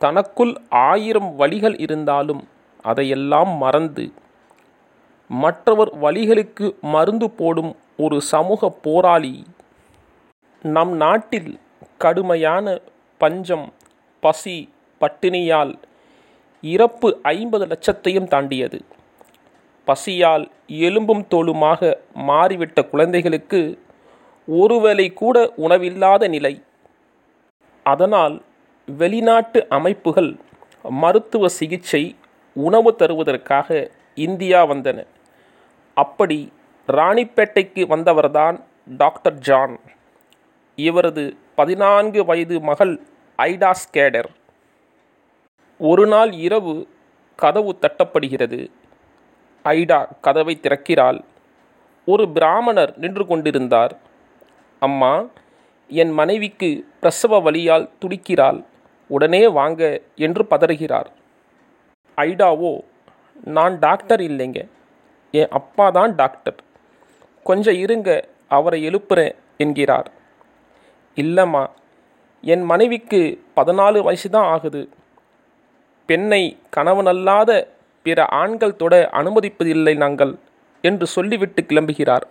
தனக்குள் ஆயிரம் வழிகள் இருந்தாலும் அதையெல்லாம் மறந்து மற்றவர் வழிகளுக்கு மருந்து போடும் ஒரு சமூக போராளி. நம் நாட்டில் கடுமையான பஞ்சம் பசி பட்டினியால் இறப்பு ஐம்பது லட்சத்தையும் தாண்டியது. பசியால் எலும்பும் தோலுமாக மாறிவிட்ட குழந்தைகளுக்கு ஒருவேளை கூட உணவில்லாத நிலை. அதனால் வெளிநாட்டு அமைப்புகள் மருத்துவ சிகிச்சை உணவு தருவதற்காக இந்தியா வந்தன. அப்படி ராணிப்பேட்டைக்கு வந்தவர்தான் டாக்டர் ஜான். இவரது பதினான்கு வயது மகள் ஐடா ஸ்கேடர். ஒரு நாள் இரவு கதவு தட்டப்படுகிறது. ஐடா கதவை திறக்கிறாள். ஒரு பிராமணர் நின்று கொண்டிருந்தார். அம்மா என் மனைவிக்கு பிரசவ வழியால் துடிக்கிறாள். உடனே வாங்க என்று பதறுகிறார். ஐடாவோ நான் டாக்டர் இல்லைங்க. என் அப்பா தான் டாக்டர். கொஞ்சம் இருங்க அவரை எழுப்புறேன் என்கிறார். இல்லைம்மா என் மனைவிக்கு பதினாலு வயசு தான் ஆகுது. பெண்ணை கணவனல்லாத பிற ஆண்கள் தொட அனுமதிப்பதில்லை நாங்கள் என்று சொல்லிவிட்டு கிளம்புகிறார்.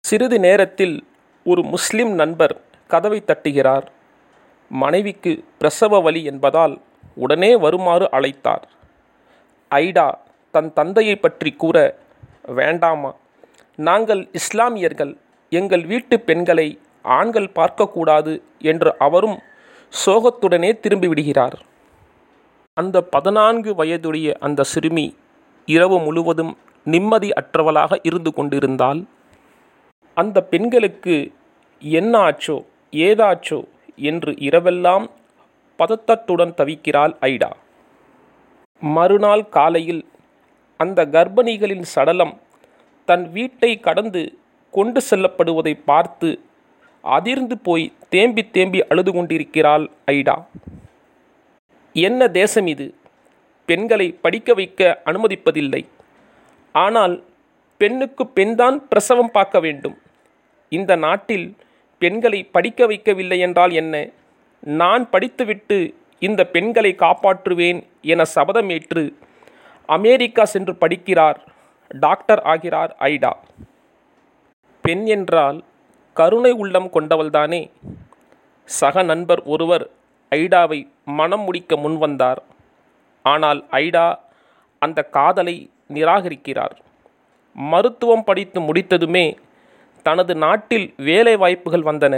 சிறிது நேரத்தில் ஒரு முஸ்லிம் நண்பர் கதவை தட்டுகிறார். மனைவிக்கு பிரசவ வலி என்பதால் உடனே வருமாறு அழைத்தார். ஐடா தன் தந்தையை பற்றி கூற வேண்டாமா நாங்கள் இஸ்லாமியர்கள் எங்கள் வீட்டு பெண்களை ஆண்கள் பார்க்கக்கூடாது என்று அவரும் சோகத்துடனே திரும்பிவிடுகிறார். அந்த பதினான்கு வயதுடைய அந்த சிறுமி இரவு முழுவதும் நிம்மதி அற்றவளாக இருந்து கொண்டிருந்தால் அந்த பெண்களுக்கு என்ன ஆச்சோ ஏதாச்சோ என்று இரவெல்லாம் பதத்தட்டுடன் தவிக்கிறாள் ஐடா. மறுநாள் காலையில் அந்த கர்ப்பிணிகளின் சடலம் தன் வீட்டை கடந்து கொண்டு செல்லப்படுவதை பார்த்து அதிர்ந்து போய் தேம்பி தேம்பி அழுது கொண்டிருக்கிறாள் ஐடா. என்ன தேசம் இது? பெண்களை படிக்க வைக்க அனுமதிப்பதில்லை. ஆனால் பெண்ணுக்கு பெண்தான் பிரசவம் பார்க்க வேண்டும். இந்த நாட்டில் பெண்களை படிக்க வைக்கவில்லை என்றால் என்ன? நான் படித்துவிட்டு இந்த பெண்களை காப்பாற்றுவேன் என சபதமேற்று அமெரிக்கா சென்று படிக்கிறார் டாக்டர் ஆகிறார் ஐடா. பெண் என்றால் கருணை உள்ளம் கொண்டவள்தானே? சக நண்பர் ஒருவர் ஐடாவை மனம் முடிக்க முன்வந்தார் ஆனால் ஐடா அந்த காதலை நிராகரிக்கிறார். மருத்துவம் படித்து முடித்ததுமே தனது நாட்டில் வேலை வாய்ப்புகள் வந்தன.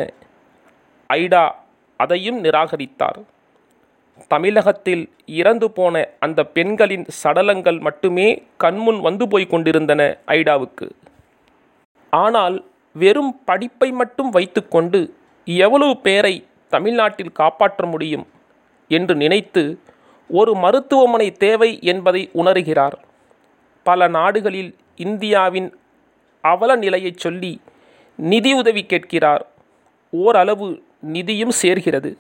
ஐடா அதையும் நிராகரித்தார். தமிழகத்தில் இறந்து போன அந்த பெண்களின் சடலங்கள் மட்டுமே கண்முன் வந்து போய் கொண்டிருந்தன ஐடாவுக்கு. ஆனால் வெறும் படிப்பை மட்டும் வைத்துக்கொண்டு எவ்வளவு பேரை தமிழ்நாட்டில் காப்பாற்ற முடியும் என்று நினைத்து ஒரு மருத்துவமனை தேவை என்பதை உணர்கிறார். பல நாடுகளில் இந்தியாவின் அவல நிலையை சொல்லி நிதி உதவி கேட்கிறார். ஓரளவு நிதியும் சேர்கிறது.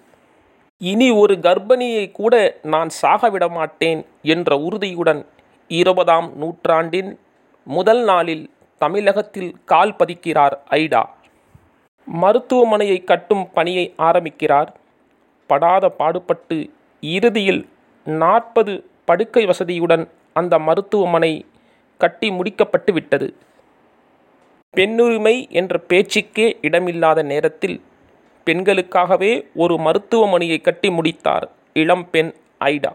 இனி ஒரு கர்ப்பிணியை கூட நான் சாக விட மாட்டேன் என்ற உறுதியுடன் இருபதாம் நூற்றாண்டின் முதல் நாளில் தமிழகத்தில் கால் பதிக்கிறார் ஐடா. மருத்துவமனையை கட்டும் பணியை ஆரம்பிக்கிறார். படாத பாடுபட்டு இறுதியில் நாற்பது படுக்கை வசதியுடன் அந்த மருத்துவமனை கட்டி முடிக்கப்பட்டு விட்டது. பெண்ணுரிமை என்ற பேச்சுக்கே இடமில்லாத நேரத்தில் பெண்களுக்காகவே ஒரு மருத்துவமனையை கட்டி முடித்தார் இளம்பெண் ஐடா.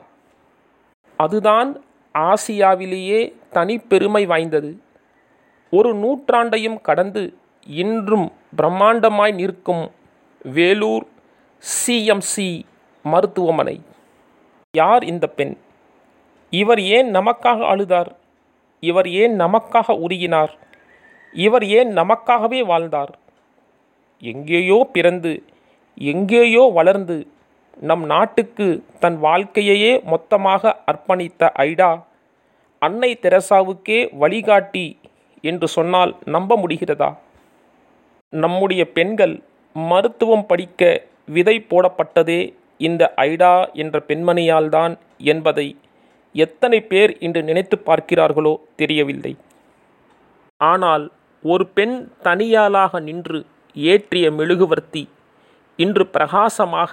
அதுதான் ஆசியாவிலேயே தனிப்பெருமை வாய்ந்தது. ஒரு நூற்றாண்டையும் கடந்து இன்றும் பிரம்மாண்டமாய் நிற்கும் வேலூர் சிஎம்சி மருத்துவமனை. யார் இந்த பெண்? இவர் ஏன் நமக்காக அழுதார்? இவர் ஏன் நமக்காக உருகினார்? இவர் ஏன் நமக்காகவே வாழ்ந்தார்? எங்கேயோ பிறந்து எங்கேயோ வளர்ந்து நம் நாட்டுக்கு தன் வாழ்க்கையையே மொத்தமாக அர்ப்பணித்த ஐடா அன்னை தெரசாவுக்கே வழிகாட்டி என்று சொன்னால் நம்ப முடிகிறதா? நம்முடைய பெண்கள் மருத்துவம் படிக்க விதை போடப்பட்டதே இந்த ஐடா என்ற பெண்மணியால்தான் என்பதை எத்தனை பேர் இன்று நினைத்து பார்க்கிறார்களோ தெரியவில்லை. ஆனால் ஒரு பெண் தனியாளாக நின்று ஏற்றிய மெழுகுவர்த்தி இன்று பிரகாசமாக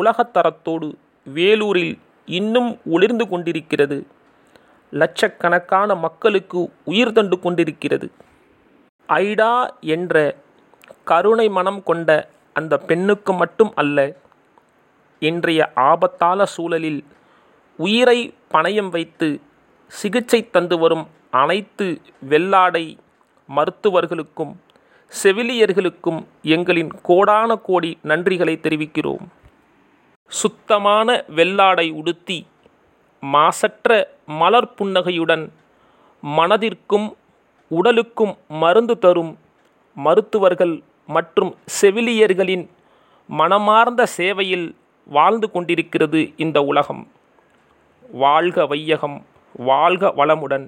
உலகத்தரத்தோடு வேலூரில் இன்னும் ஒளிர்ந்து கொண்டிருக்கிறது. லட்சக்கணக்கான மக்களுக்கு உயிர் தண்டு கொண்டிருக்கிறது. ஐடா என்ற கருணை மனம் கொண்ட அந்த பெண்ணுக்கு மட்டும் அல்ல இன்றைய ஆபத்தான சூழலில் உயிரை பணயம் வைத்து சிகிச்சை தந்து வரும் அனைத்து வெள்ளாடை மருத்துவர்களுக்கும் செவிலியர்களுக்கும் எங்களின் கோடான கோடி நன்றிகளை தெரிவிக்கிறோம். சுத்தமான வெள்ளாடை உடுத்தி மாசற்ற மலர் புன்னகையுடன் மனதிற்கும் உடலுக்கும் மருந்து தரும் மருத்துவர்கள் மற்றும் செவிலியர்களின் மனமார்ந்த சேவையில் வாழ்ந்து கொண்டிருக்கிறது இந்த உலகம். வாழ்க வையகம் வாழ்க வளமுடன்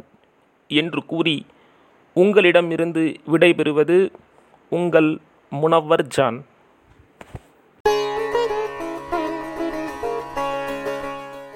என்று கூறி உங்களிடமிருந்து விடைபெறுவது உங்கள் முனவர் ஜான்.